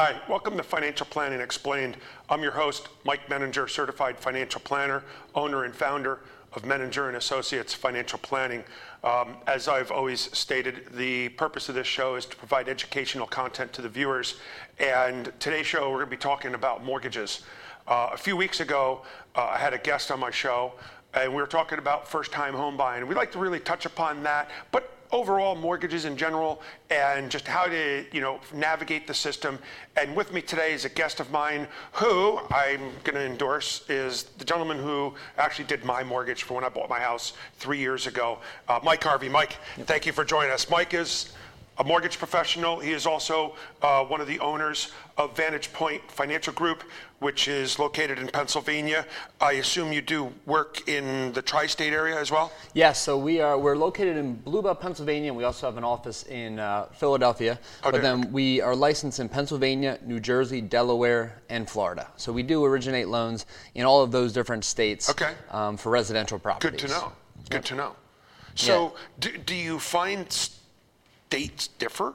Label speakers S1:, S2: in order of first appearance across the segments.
S1: Hi, welcome to Financial Planning Explained. I'm your host, Mike Menninger, certified financial planner, owner and founder of Menninger and Associates Financial Planning. Um, as I've always stated, the purpose of this show is to provide educational content to the viewers. And today's show, we're going to be talking about mortgages. Uh, a few weeks ago, uh, I had a guest on my show, and we were talking about first-time home buying. We'd like to really touch upon that, but overall mortgages in general and just how to you know navigate the system. And with me today is a guest of mine who i'm going to endorse is the gentleman who actually did my mortgage for when i bought my house three years ago uh, mike harvey. Mike thank you for joining us. Mike is a mortgage professional. He is also uh, one of the owners of Vantage Point Financial Group, which is located in Pennsylvania. I assume you do work in the tri-state area as well.
S2: Yes, so we are we're located in Blue Bell, Pennsylvania. and We also have an office in uh, Philadelphia,
S1: Oh,
S2: but then we are licensed in Pennsylvania, New Jersey, Delaware, and Florida. So we do originate loans in all of those different states
S1: Okay.
S2: um, for residential properties.
S1: Good to know. Good to know. So, do, do you find states differ?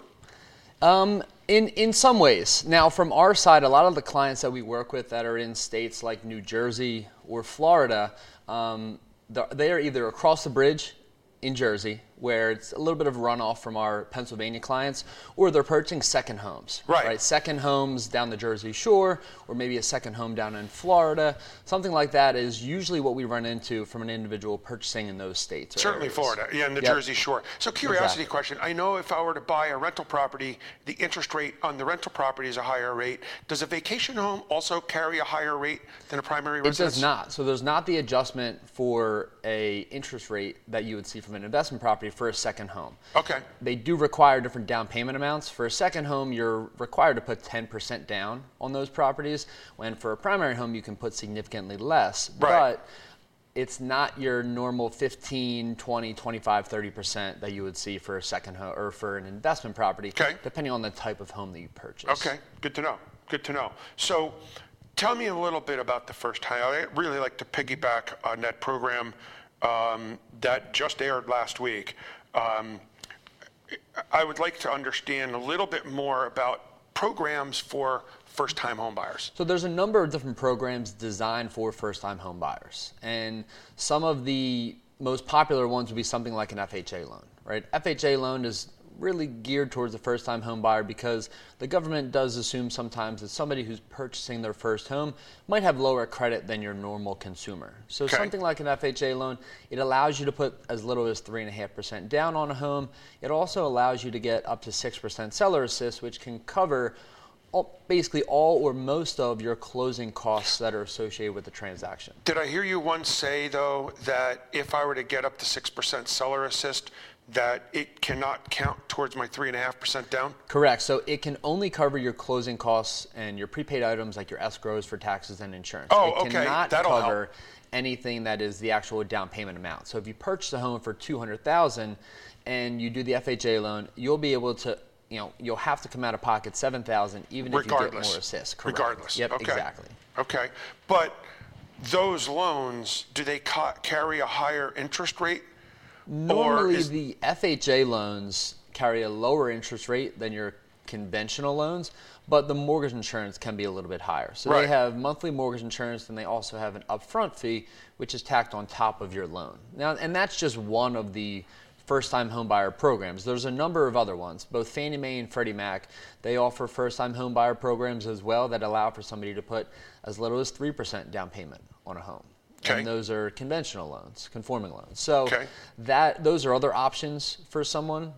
S2: Um, in in some ways. Now, from our side, a lot of the clients that we work with that are in states like New Jersey or Florida, um, they are either across the bridge in Jersey, where it's a little bit of runoff from our Pennsylvania clients, or they're purchasing second homes.
S1: Right.
S2: Second homes down the Jersey Shore, or maybe a second home down in Florida. Something like that is usually what we run into from an individual purchasing in those states.
S1: Certainly
S2: areas.
S1: Florida, yeah, and the
S2: Yep.
S1: Jersey Shore. So, curiosity
S2: Exactly.
S1: question. I know if I were to buy a rental property, the interest rate on the rental property is a higher rate. Does a vacation home also carry a higher rate than a primary
S2: It
S1: residence?
S2: It does not. So there's not the adjustment for a interest rate that you would see from an investment property for a second home.
S1: Okay.
S2: They do require different down payment amounts. For a second home, you're required to put 10% down on those properties, when for a primary home, you can put significantly less.
S1: Right.
S2: But it's not your normal 15, 20, 25, 30% that you would see for a second home or for an investment property,
S1: Okay.
S2: depending on the type of home that you purchase.
S1: Okay, good to know. Good to know. So, tell me a little bit about the first time. I really like to piggyback on that program um, that just aired last week. Um, I would like to understand a little bit more about programs for first-time homebuyers.
S2: So there's a number of different programs designed for first-time homebuyers. and some of the most popular ones would be something like an FHA loan, right? FHA loan is really geared towards the first-time home buyer because the government does assume sometimes that somebody who's purchasing their first home might have lower credit than your normal consumer. So
S1: Okay.
S2: something like an FHA loan, it allows you to put as little as three and a half percent down on a home. It also allows you to get up to six percent seller assist, which can cover all, basically all or most of your closing costs that are associated with the transaction.
S1: Did I hear you once say, though, that if I were to get up to 6% seller assist, that it cannot count towards my 3.5% down?
S2: Correct. So it can only cover your closing costs and your prepaid items like your escrows for taxes and insurance.
S1: Oh,
S2: it
S1: okay.
S2: cannot
S1: That'll help.
S2: cover anything that is the actual down payment amount. So if you purchase a home for 200,000 and you do the FHA loan, you'll be able to you know, you'll have to come out of pocket 7,000 even if you get
S1: Regardless.
S2: more assist. Correct.
S1: Regardless.
S2: Yep,
S1: okay.
S2: exactly.
S1: Okay. But those loans, do they ca- carry a higher interest rate?
S2: Normally,
S1: is-
S2: the FHA loans carry a lower interest rate than your conventional loans, but the mortgage insurance can be a little bit higher. So
S1: Right.
S2: they have monthly mortgage insurance, and they also have an upfront fee, which is tacked on top of your loan. Now, and that's just one of the first-time homebuyer programs. There's a number of other ones. Both Fannie Mae and Freddie Mac, they offer first-time homebuyer programs as well that allow for somebody to put as little as 3% down payment on a home.
S1: Okay.
S2: And those are conventional loans, conforming loans. So
S1: Okay.
S2: that those are other options for someone.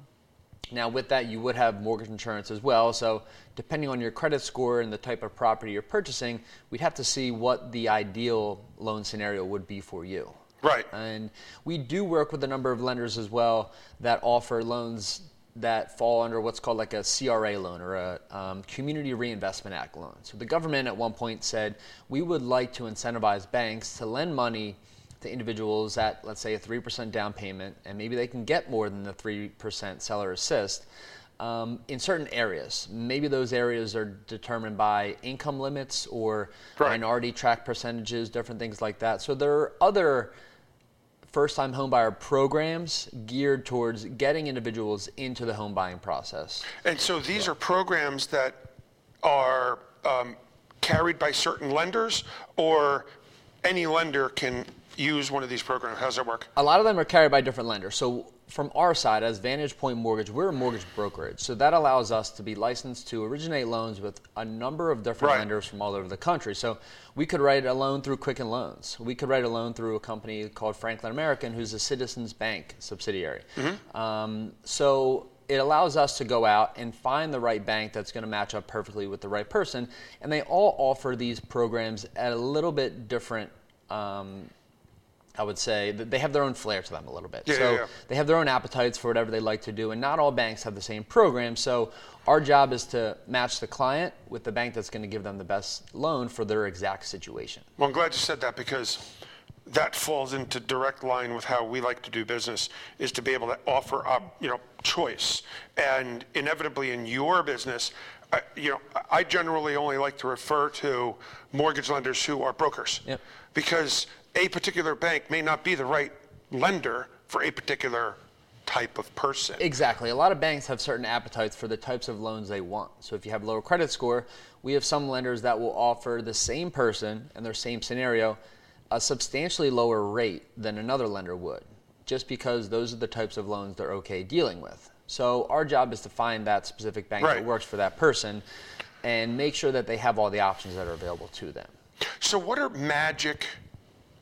S2: Now, with that, you would have mortgage insurance as well. So, depending on your credit score and the type of property you're purchasing, we'd have to see what the ideal loan scenario would be for you.
S1: Right.
S2: And we do work with a number of lenders as well that offer loans that fall under what's called like a CRA loan or a um, Community Reinvestment Act loan. So the government at one point said we would like to incentivize banks to lend money to individuals at let's say a 3% down payment and maybe they can get more than the 3% seller assist um, in certain areas. Maybe those areas are determined by income limits or
S1: Right.
S2: minority tract percentages, different things like that. So there are other first time homebuyer programs geared towards getting individuals into the home buying process.
S1: And so these are programs that are um, carried by certain lenders, or any lender can use one of these programs? How does that work?
S2: A lot of them are carried by different lenders. So from our side, as Vantage Point Mortgage, we're a mortgage brokerage. So that allows us to be licensed to originate loans with a number of different
S1: Right.
S2: lenders from all over the country. So we could write a loan through Quicken Loans. We could write a loan through a company called Franklin American, who's a Citizens Bank subsidiary. Um, so it allows us to go out and find the right bank that's going to match up perfectly with the right person. And they all offer these programs at a little bit different. Um, I would say that they have their own flair to them a little bit.
S1: Yeah,
S2: so
S1: yeah, yeah.
S2: they have their own appetites for whatever they like to do, and not all banks have the same program. So our job is to match the client with the bank that's going to give them the best loan for their exact situation.
S1: Well, I'm glad you said that because that falls into direct line with how we like to do business is to be able to offer up, you know, choice. And inevitably in your business, I, you know, I generally only like to refer to mortgage lenders who are brokers.
S2: Yep.
S1: Because a particular bank may not be the right lender for a particular type of person.
S2: Exactly. A lot of banks have certain appetites for the types of loans they want. So if you have a lower credit score, we have some lenders that will offer the same person in their same scenario a substantially lower rate than another lender would, just because those are the types of loans they're okay dealing with. So our job is to find that specific bank
S1: Right.
S2: that works for that person and make sure that they have all the options that are available to them.
S1: So, what are magic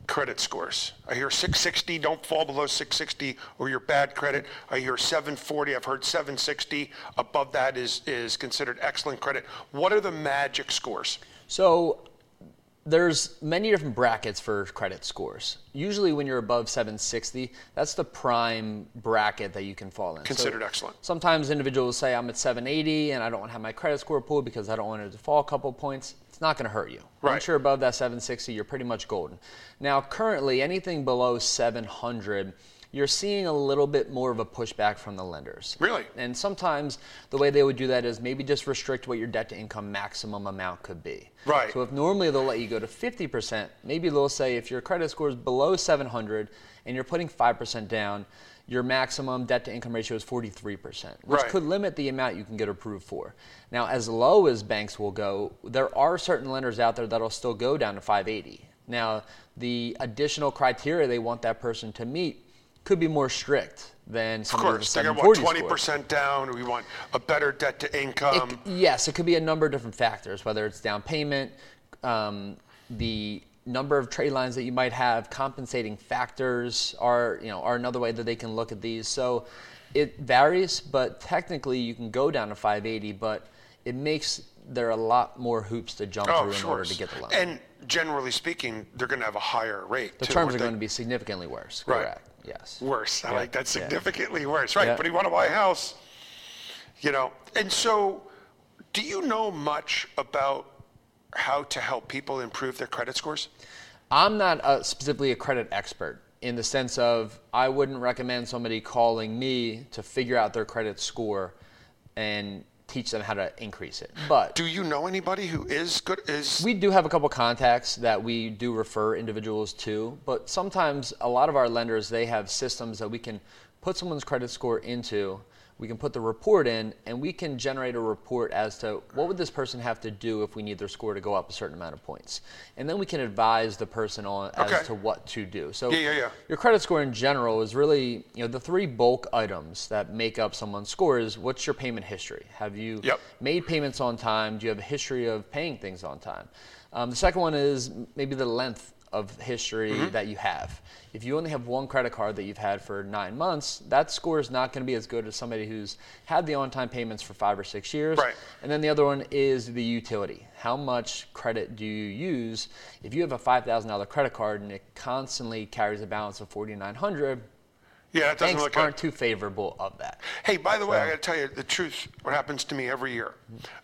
S1: credit scores? I hear 660, don't fall below 660, or your bad credit. I hear 740, I've heard 760. Above that is, is considered excellent credit. What are the magic scores?
S2: So there's many different brackets for credit scores. Usually when you're above 760, that's the prime bracket that you can fall in. So
S1: Considered excellent.
S2: Sometimes individuals say I'm at 780 and I don't want to have my credit score pulled because I don't want it to fall a couple points. Not going to hurt you.
S1: Right.
S2: Once you're above that 760, you're pretty much golden. Now, currently, anything below 700, you're seeing a little bit more of a pushback from the lenders.
S1: Really?
S2: And sometimes the way they would do that is maybe just restrict what your debt to income maximum amount could be.
S1: Right.
S2: So if normally they'll let you go to 50%, maybe they'll say if your credit score is below 700 and you're putting 5% down, your maximum debt to income ratio is 43%, which
S1: Right.
S2: could limit the amount you can get approved for. Now, as low as banks will go, there are certain lenders out there that'll still go down to 580. Now, the additional criteria they want that person to meet could be more strict than some
S1: Of
S2: somebody with a
S1: course, they're going to want 20% down. We want a better debt to income.
S2: It- yes, it could be a number of different factors, whether it's down payment, um, the number of trade lines that you might have, compensating factors are you know are another way that they can look at these. So it varies, but technically you can go down to 580, but it makes there a lot more hoops to jump
S1: oh,
S2: through in
S1: sure.
S2: order to get the loan.
S1: And generally speaking, they're going to have a higher rate.
S2: the
S1: too,
S2: terms
S1: aren't they?
S2: going to be significantly worse.
S1: Right.
S2: Correct. Yes.
S1: worse. I
S2: Yeah,
S1: like that
S2: yeah.
S1: significantly worse. Right.
S2: Yeah.
S1: But you want to buy a house, you know. And so, do you know much about how to help people improve their credit scores?
S2: I'm not uh specifically a credit expert in the sense of I wouldn't recommend somebody calling me to figure out their credit score and teach them how to increase it. But
S1: Do you know anybody who is good? Is
S2: we do have a couple contacts that we do refer individuals to, but sometimes a lot of our lenders they have systems that we can put someone's credit score into. We can put the report in, and we can generate a report as to what would this person have to do if we need their score to go up a certain amount of points, and then we can advise the person on
S1: Okay.
S2: as to what to do. So
S1: Yeah, yeah, yeah.
S2: your credit score in general is really, you know, the three bulk items that make up someone's score is what's your payment history? Have you
S1: Yep.
S2: made payments on time? Do you have a history of paying things on time? Um, the second one is maybe the length of history
S1: Mm-hmm.
S2: that you have. If you only have one credit card that you've had for nine months, that score is not going to be as good as somebody who's had the on time payments for five or six years.
S1: Right.
S2: And then the other one is the utility. How much credit do you use? If you have a $5,000 credit card and it constantly carries a balance of 4900
S1: yeah, that doesn't look
S2: aren't
S1: good.
S2: too favorable of that.
S1: Hey, by the way, I got to tell you the truth. What happens to me every year?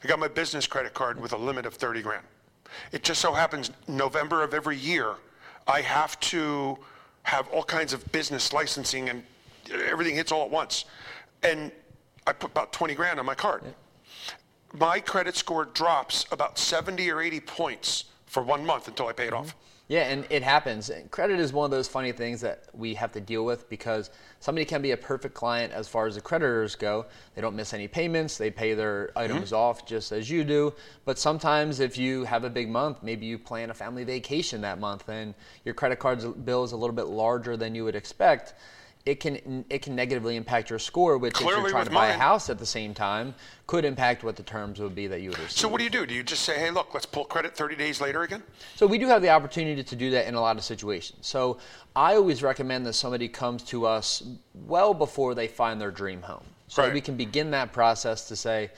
S1: I got my business credit card with a limit of 30 grand. It just so happens November of every year, I have to have all kinds of business licensing and everything hits all at once. And I put about 20 grand on my card. My credit score drops about 70 or 80 points for one month until I pay it mm-hmm. off.
S2: Yeah, and it happens. Credit is one of those funny things that we have to deal with because somebody can be a perfect client as far as the creditors go. They don't miss any payments, they pay their items mm-hmm. off just as you do. But sometimes, if you have a big month, maybe you plan a family vacation that month and your credit card bill is a little bit larger than you would expect it can it can negatively impact your score, which Clearly if you're trying to buy mine. a house at the same time, could impact what the terms would be that you would receive.
S1: So what do you do? Do you just say, hey, look, let's pull credit 30 days later again?
S2: So we do have the opportunity to do that in a lot of situations. So I always recommend that somebody comes to us well before they find their dream home, so right. we can begin that process to say,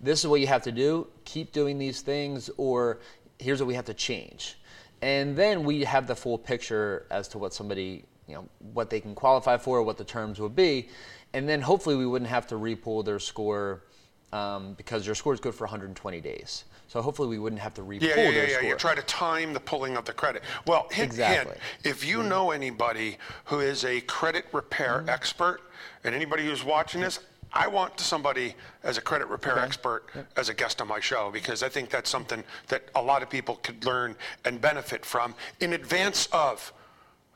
S2: this is what you have to do. Keep doing these things, or here's what we have to change. And then we have the full picture as to what somebody you know, what they can qualify for, what the terms would be, and then hopefully we wouldn't have to repool their score um, because your score is good for 120 days. So hopefully we wouldn't have to repool
S1: yeah, yeah,
S2: their
S1: yeah,
S2: score.
S1: Yeah, you try to time the pulling of the credit. Well, hint, exactly. hint, if you know anybody who is a credit repair mm-hmm. expert, and anybody who's watching this, I want somebody as a credit repair okay. expert yep. as a guest on my show because I think that's something that a lot of people could learn and benefit from in advance of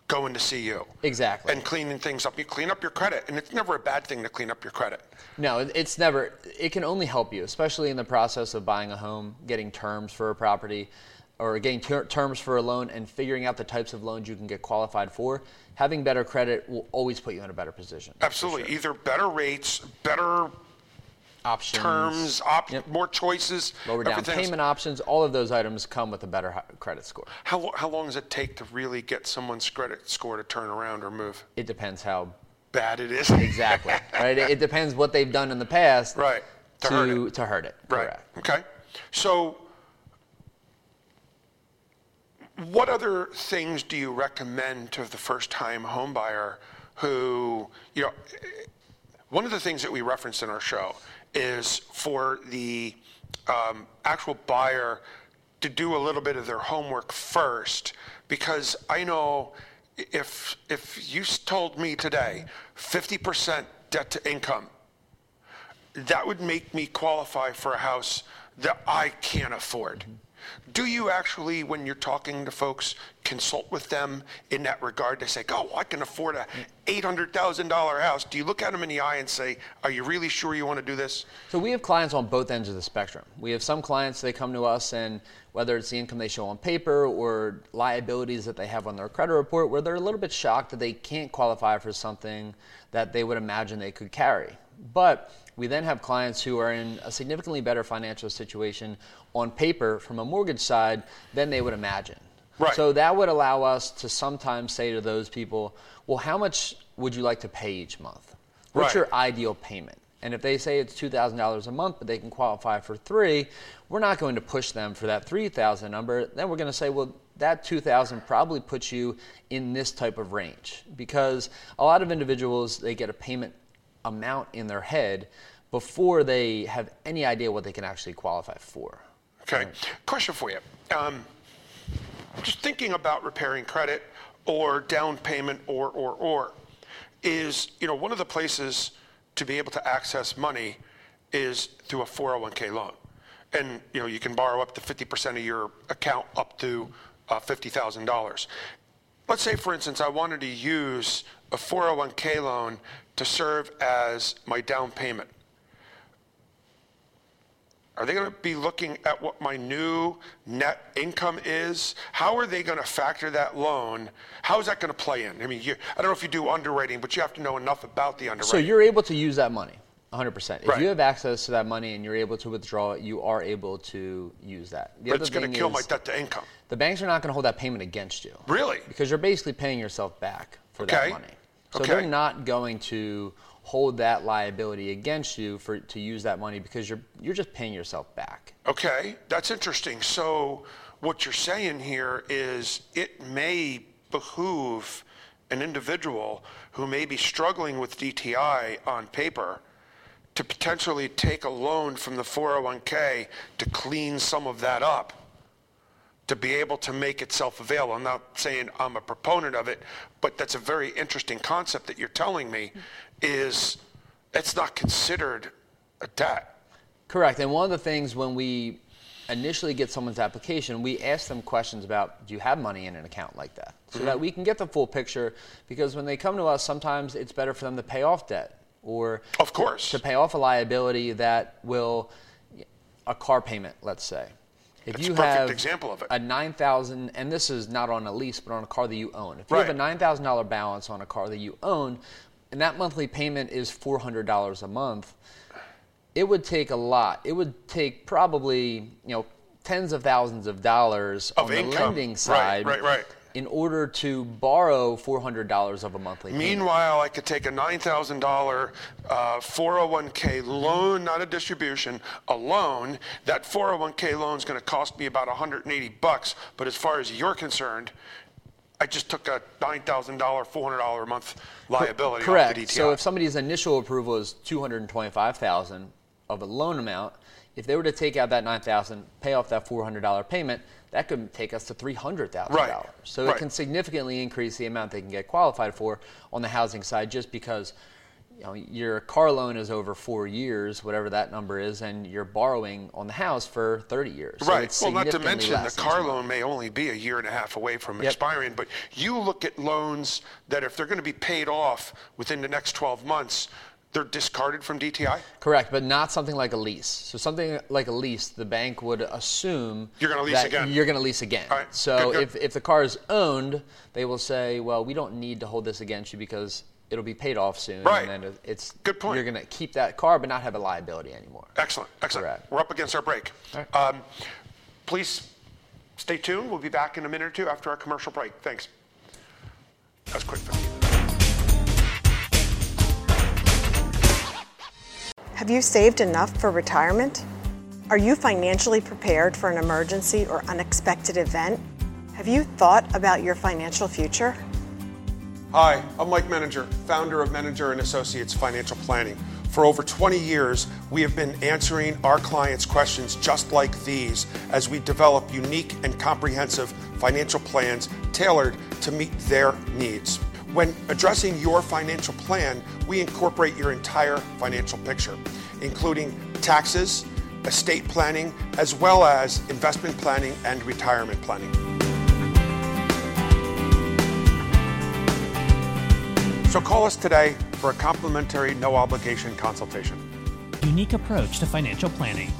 S1: going to see you.
S2: Exactly.
S1: And cleaning things up. You clean up your credit, and it's never a bad thing to clean up your credit.
S2: No, it's never. It can only help you, especially in the process of buying a home, getting terms for a property, or getting ter- terms for a loan, and figuring out the types of loans you can get qualified for. Having better credit will always put you in a better position.
S1: Absolutely. Sure. Either better rates, better
S2: options,
S1: terms, op- yep. more choices,
S2: lower down payment options. All of those items come with a better credit score.
S1: How, how long does it take to really get someone's credit score to turn around or move?
S2: It depends how
S1: bad it is.
S2: exactly. right. It, it, depends what they've done in the past.
S1: Right.
S2: To, to hurt it. To hurt it.
S1: Right. Correct. Okay. So. What other things do you recommend to the first time homebuyer who, you know, eh, eh, one of the things that we referenced in our show is for the um, actual buyer to do a little bit of their homework first because I know if if you told me today 50% debt to income that would make me qualify for a house that I can't afford. Do you actually, when you're talking to folks, consult with them in that regard to say, oh, I can afford a $800,000 house? Do you look at them in the eye and say, are you really sure you want to do this?
S2: So we have clients on both ends of the spectrum. We have some clients, they come to us and whether it's the income they show on paper or liabilities that they have on their credit report, where they're a little bit shocked that they can't qualify for something that they would imagine they could carry. But we then have clients who are in a significantly better financial situation on paper from a mortgage side than they would imagine.
S1: Right.
S2: So that would allow us to sometimes say to those people, well, how much would you like to pay each month? What's right. your ideal payment? And if they say it's $2,000 a month, but they can qualify for three, we're not going to push them for that 3,000 number. Then we're going to say, well, that 2,000 probably puts you in this type of range because a lot of individuals they get a payment amount in their head before they have any idea what they can actually qualify for.
S1: Okay. Question for you. Um, just thinking about repairing credit or down payment or, or, or is, you know, one of the places to be able to access money is through a 401k loan. And, you know, you can borrow up to 50% of your account up to uh, $50,000. Let's say, for instance, I wanted to use a 401k loan to serve as my down payment. Are they going to be looking at what my new net income is? How are they going to factor that loan? How is that going to play in? I mean, you, I don't know if you do underwriting, but you have to know enough about the underwriting.
S2: So you're able to use that money, 100%. If right. you have access to that money and you're able to withdraw it, you are able to use that.
S1: The but it's going to kill my debt to income.
S2: The banks are not going to hold that payment against you.
S1: Really?
S2: Because you're basically paying yourself back for
S1: okay.
S2: that money. So okay. they're not going to hold that liability against you for to use that money because you're you're just paying yourself back.
S1: Okay, that's interesting. So what you're saying here is it may behoove an individual who may be struggling with DTI on paper to potentially take a loan from the 401k to clean some of that up to be able to make itself available. I'm not saying I'm a proponent of it, but that's a very interesting concept that you're telling me is it's not considered a debt.
S2: Correct. And one of the things when we initially get someone's application, we ask them questions about do you have money in an account like that? So mm-hmm. that we can get the full picture because when they come to us, sometimes it's better for them to pay off debt or
S1: of course
S2: to, to pay off a liability that will a car payment, let's say.
S1: If That's you have example of it.
S2: a nine thousand, and this is not on a lease, but on a car that you own. If you right. have a nine thousand dollar balance on a car that you own, and that monthly payment is four hundred dollars a month, it would take a lot. It would take probably you know tens of thousands of dollars
S1: of
S2: on
S1: income.
S2: the lending side.
S1: Right, right, right
S2: in order to borrow $400 of a monthly
S1: payment. Meanwhile, I could take a $9,000 uh, 401k loan, not a distribution, a loan. That 401k loan is going to cost me about 180 bucks. But as far as you're concerned, I just took a $9,000, $400 a month liability
S2: Correct. So if somebody's initial approval is 225,000 of a loan amount, if they were to take out that 9,000, pay off that $400 payment, that could take us to $300,000. Right. So right. it can significantly increase the amount they can get qualified for on the housing side just because you know, your car loan is over four years, whatever that number is, and you're borrowing on the house for 30 years.
S1: So right. well, not to mention the car loan may only be a year and a half away from yep. expiring, but you look at loans that if they're going to be paid off within the next 12 months, they're discarded from DTI?
S2: Correct, but not something like a lease. So something like a lease, the bank would assume
S1: you're going to lease again.
S2: You're going to lease again. So good, good. if if the car is owned, they will say, well, we don't need to hold this against you because it'll be paid off soon.
S1: Right.
S2: And then it's
S1: good point.
S2: You're going to keep that car, but not have a liability anymore.
S1: Excellent, excellent. Correct. We're up against our break. Um, please stay tuned. We'll be back in a minute or two after our commercial break. Thanks. That was quick.
S3: Have you saved enough for retirement? Are you financially prepared for an emergency or unexpected event? Have you thought about your financial future?
S1: Hi, I'm Mike Menninger, founder of Menninger and Associates Financial Planning. For over 20 years, we have been answering our clients' questions just like these as we develop unique and comprehensive financial plans tailored to meet their needs. When addressing your financial plan, we incorporate your entire financial picture, including taxes, estate planning, as well as investment planning and retirement planning. So call us today for a complimentary, no obligation consultation.
S4: Unique approach to financial planning.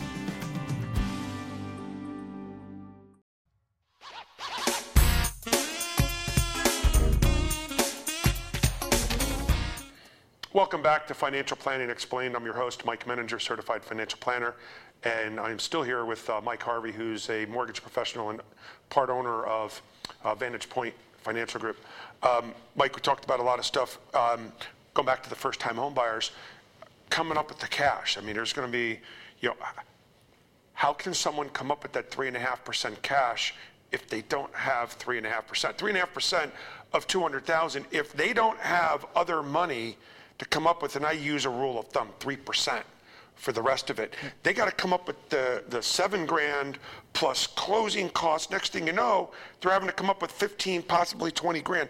S1: Welcome back to Financial Planning Explained. I'm your host, Mike Menninger, certified financial planner, and I'm still here with uh, Mike Harvey, who's a mortgage professional and part owner of uh, Vantage Point Financial Group. Um, Mike, we talked about a lot of stuff. Um, going back to the first-time home buyers, coming up with the cash. I mean, there's going to be, you know, how can someone come up with that three and a half percent cash if they don't have three and a half percent? Three and a half percent of 200,000. If they don't have other money to come up with, and I use a rule of thumb, 3% for the rest of it. They got to come up with the, the seven grand plus closing costs. Next thing you know, they're having to come up with 15, possibly 20 grand.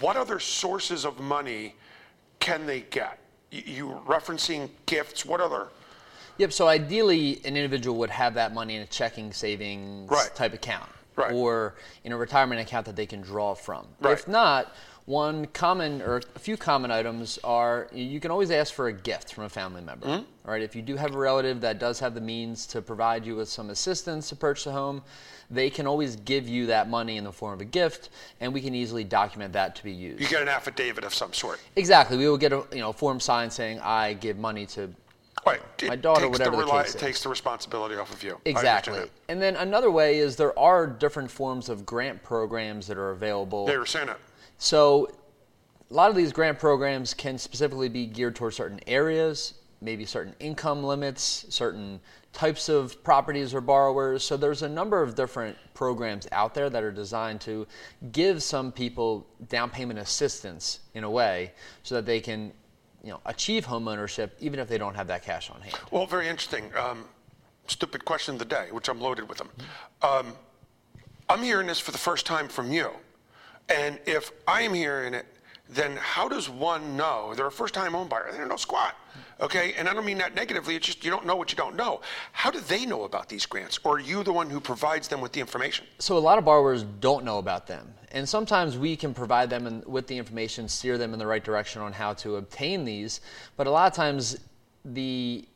S1: What other sources of money can they get? You, you referencing gifts, what other?
S2: Yep, so ideally an individual would have that money in a checking savings
S1: right.
S2: type account.
S1: Right.
S2: Or in a retirement account that they can draw from.
S1: Right.
S2: If not, one common or a few common items are you can always ask for a gift from a family member. Mm-hmm. Right? If you do have a relative that does have the means to provide you with some assistance to purchase a home, they can always give you that money in the form of a gift, and we can easily document that to be used.
S1: You get an affidavit of some sort.
S2: Exactly. We will get a you know form signed saying I give money to
S1: Right.
S2: my daughter, whatever the,
S1: reli-
S2: case
S1: It takes the responsibility off of you.
S2: Exactly. And then another way is there are different forms of grant programs that are available.
S1: They were saying it.
S2: So a lot of these grant programs can specifically be geared towards certain areas, maybe certain income limits, certain types of properties or borrowers. So there's a number of different programs out there that are designed to give some people down payment assistance in a way so that they can you know, achieve home ownership even if they don't have that cash on hand.
S1: Well, very interesting. Um, stupid question of the day, which I'm loaded with them. Um, I'm hearing this for the first time from you. And if I'm hearing it then how does one know? They're a first time home buyer, they don't know squat. Okay, and I don't mean that negatively, it's just you don't know what you don't know. How do they know about these grants? Or are you the one who provides them with the information?
S2: So a lot of borrowers don't know about them. And sometimes we can provide them in, with the information, steer them in the right direction on how to obtain these. But a lot of times the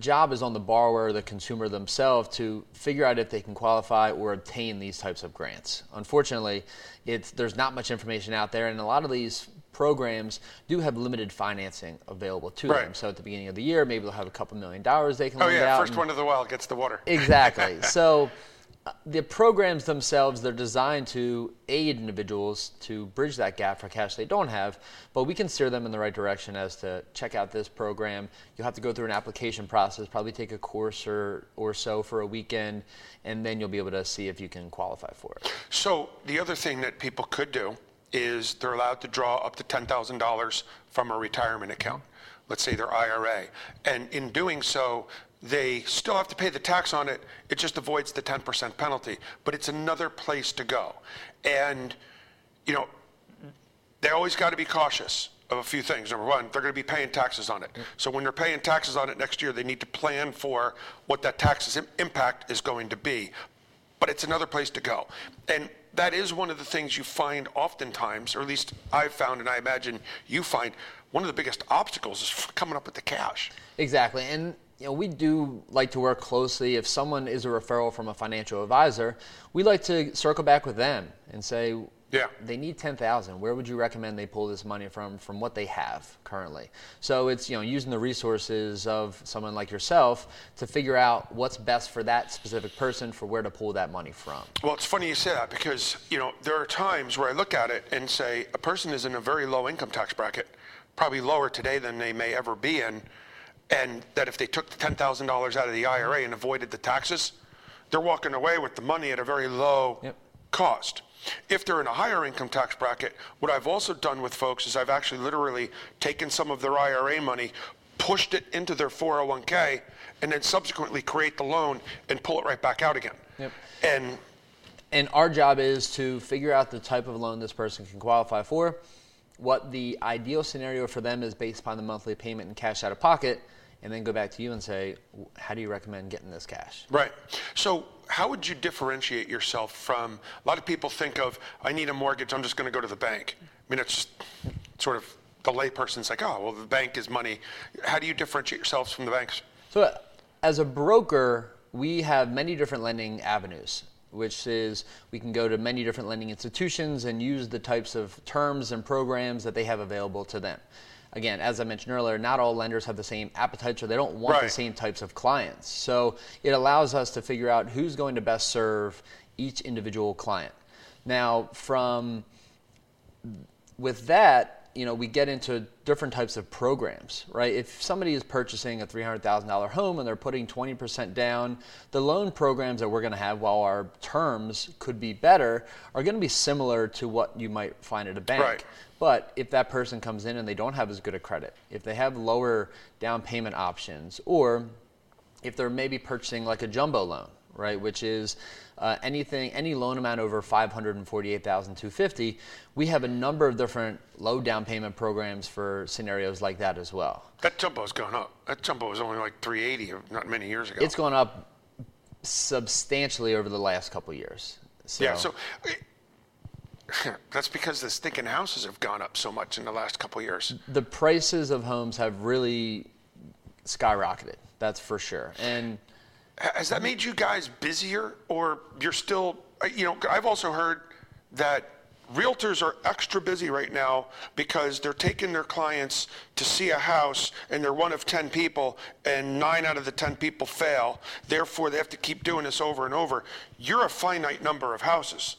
S2: job is on the borrower, the consumer themselves, to figure out if they can qualify or obtain these types of grants. Unfortunately, it's, there's not much information out there, and a lot of these programs do have limited financing available to
S1: Right.
S2: them. So at the beginning of the year, maybe they'll have a couple million dollars they can
S1: Oh,
S2: lend
S1: yeah, first one to the well gets the water.
S2: Exactly. so the programs themselves, they're designed to aid individuals to bridge that gap for cash they don't have, but we can steer them in the right direction as to check out this program. You'll have to go through an application process, probably take a course or, or so for a weekend, and then you'll be able to see if you can qualify for it.
S1: So the other thing that people could do is they're allowed to draw up to $10,000 from a retirement account, let's say their IRA. And in doing so, they still have to pay the tax on it. It just avoids the 10% penalty, but it's another place to go. And, you know, they always got to be cautious of a few things. Number one, they're going to be paying taxes on it. So when they're paying taxes on it next year, they need to plan for what that tax's im- impact is going to be. But it's another place to go. And that is one of the things you find oftentimes, or at least I've found, and I imagine you find, one of the biggest obstacles is coming up with the cash.
S2: Exactly. And you know, we do like to work closely. If someone is a referral from a financial advisor, we like to circle back with them and say,
S1: Yeah.
S2: they need 10,000. Where would you recommend they pull this money from from what they have currently? So it's, you know, using the resources of someone like yourself to figure out what's best for that specific person for where to pull that money from.
S1: Well, it's funny you say that because, you know, there are times where I look at it and say a person is in a very low income tax bracket, probably lower today than they may ever be in, and that if they took the $10,000 out of the IRA and avoided the taxes, they're walking away with the money at a very low
S2: Yep.
S1: cost. If they're in a higher income tax bracket, what I've also done with folks is I've actually literally taken some of their IRA money, pushed it into their 401k, and then subsequently create the loan and pull it right back out again.
S2: Yep.
S1: And
S2: And our job is to figure out the type of loan this person can qualify for, what the ideal scenario for them is based upon the monthly payment and cash out of pocket, and then go back to you and say, how do you recommend getting this cash?
S1: Right. So, how would you differentiate yourself from a lot of people think of, I need a mortgage, I'm just going to go to the bank? I mean, it's sort of the layperson's like, oh, well, the bank is money. How do you differentiate yourselves from the banks?
S2: So, uh, as a broker, we have many different lending avenues, which is we can go to many different lending institutions and use the types of terms and programs that they have available to them. Again, as I mentioned earlier, not all lenders have the same appetites or they don't want the same types of clients. So, it allows us to figure out who's going to best serve each individual client. Now, from with that, you know, we get into different types of programs, right? If somebody is purchasing a $300,000 home and they're putting 20% down, the loan programs that we're going to have, while our terms could be better, are going to be similar to what you might find at a bank.
S1: Right.
S2: But if that person comes in and they don't have as good a credit, if they have lower down payment options, or if they're maybe purchasing like a jumbo loan, right, which is uh, anything, any loan amount over 548,250, we have a number of different low down payment programs for scenarios like that as well.
S1: That jumbo's gone up. That jumbo was only like 380 not many years ago.
S2: It's gone up substantially over the last couple years. So,
S1: yeah, so that's because the stinking houses have gone up so much in the last couple of years.
S2: the prices of homes have really skyrocketed. That's for sure. And
S1: Has that made you guys busier, or you're still? uh, You know, I've also heard that realtors are extra busy right now because they're taking their clients to see a house, and they're one of ten people, and nine out of the ten people fail. Therefore, they have to keep doing this over and over. You're a finite number of houses,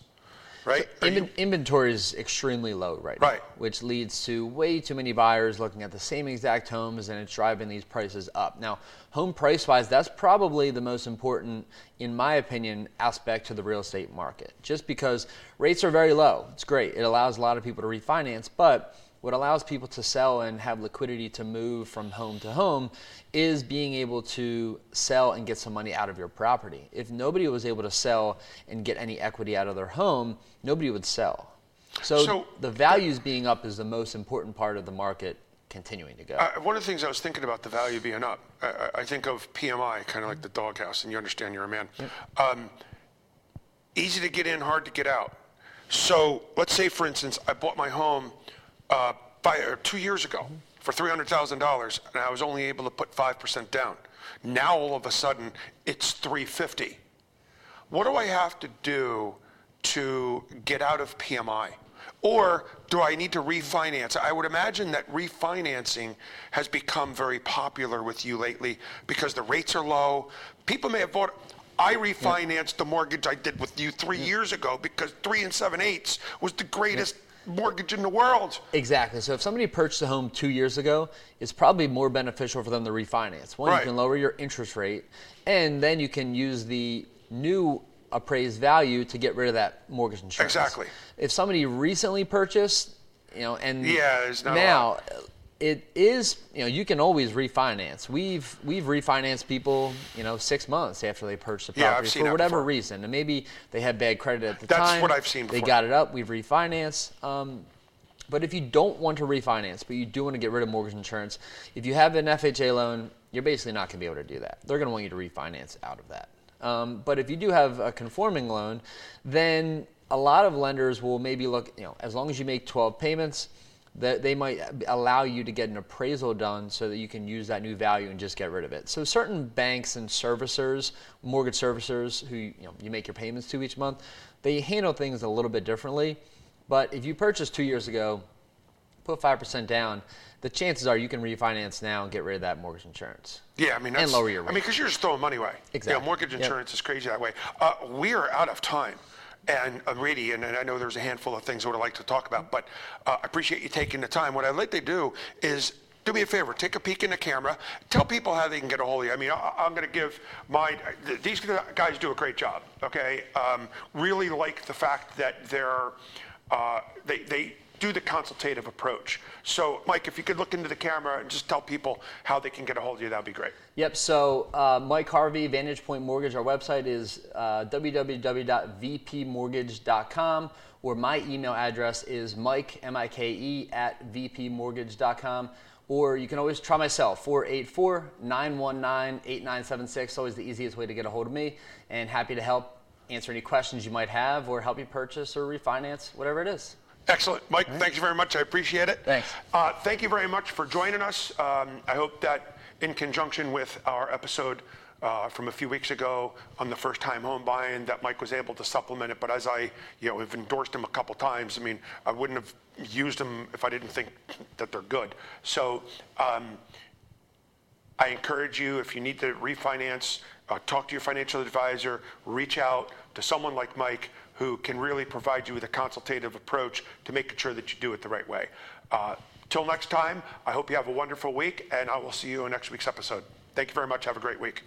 S1: right? You-
S2: inventory is extremely low right now,
S1: Right.
S2: which leads to way too many buyers looking at the same exact homes, and it's driving these prices up. Now, home price wise, that's probably the most important, in my opinion, aspect to the real estate market. Just because rates are very low, it's great. It allows a lot of people to refinance, but what allows people to sell and have liquidity to move from home to home is being able to sell and get some money out of your property. If nobody was able to sell and get any equity out of their home, nobody would sell. So,
S1: So-
S2: the values being up is the most important part of the market continuing to go.
S1: Uh, one of the things I was thinking about the value being up, I, I- I think of PMI, kind of like the doghouse, and you understand you're a man. Um, easy to get in, hard to get out. So let's say, for instance, I bought my home uh, by, two years ago for $300,000, and I was only able to put 5% down. Now all of a sudden, it's 350. What do I have to do to get out of PMI? Or do I need to refinance? I would imagine that refinancing has become very popular with you lately because the rates are low. People may have bought. I refinanced the mortgage I did with you three years ago because three and seven eighths was the greatest mortgage in the world.
S2: Exactly. So if somebody purchased a home two years ago, it's probably more beneficial for them to refinance. One,
S1: Right.
S2: you can lower your interest rate, and then you can use the new appraised value to get rid of that mortgage insurance.
S1: Exactly.
S2: If somebody recently purchased, you know, and
S1: Yeah, there's not a
S2: now. It is, you know, you can always refinance. We've we've refinanced people, you know, six months after they purchased the
S1: Yeah,
S2: property
S1: seen
S2: for whatever
S1: before.
S2: reason, and maybe they had bad credit at the
S1: That's
S2: time.
S1: That's what I've seen
S2: They got it up. We've refinanced. Um, but if you don't want to refinance, but you do want to get rid of mortgage insurance, if you have an FHA loan, you're basically not going to be able to do that. They're going to want you to refinance out of that. Um, but if you do have a conforming loan, then a lot of lenders will maybe look, you know, as long as you make 12 payments, that they might allow you to get an appraisal done so that you can use that new value and just get rid of it. So certain banks and servicers, mortgage servicers who you know you make your payments to each month, they handle things a little bit differently. But if you purchased two years ago, put five percent down, the chances are you can refinance now and get rid of that mortgage insurance.
S1: Yeah, I mean, that's,
S2: And lower your rate.
S1: I mean, because you're just throwing money away.
S2: Exactly.
S1: You know, mortgage
S2: Yep.
S1: insurance is crazy that way. Uh, we are out of time. And uh, really, and, and I know there's a handful of things I would like to talk about, but uh, I appreciate you taking the time. What I'd like to do is do me a favor, take a peek in the camera, tell people how they can get a hold of you. I mean, I, I'm going to give my, th- these guys do a great job, okay? Um, really like the fact that they're, uh, they, they do the consultative approach. So, Mike, if you could look into the camera and just tell people how they can get a hold of you, that'd be great.
S2: Yep. So uh, Mike Harvey, Vantage Point Mortgage. Our website is uh, www.vpmortgage.com, or my email address is mike m i k e at vpmortgage.com. Or you can always try myself, 484-919-8976. Always the easiest way to get a hold of me, and happy to help answer any questions you might have, or help you purchase or refinance, whatever it is.
S1: Excellent. Mike, thank you very much. I appreciate it.
S2: Thanks.
S1: Uh, thank you very much for joining us. Um, I hope that in conjunction with our episode uh, from a few weeks ago on the first time home buying, that Mike was able to supplement it. But as I, you know, have endorsed him a couple times, I mean, I wouldn't have used them if I didn't think that they're good. So, um, I encourage you, if you need to refinance, uh, talk to your financial advisor, reach out to someone like Mike who can really provide you with a consultative approach to making sure that you do it the right way. Uh, till next time, I hope you have a wonderful week, and I will see you in next week's episode. Thank you very much. Have a great week.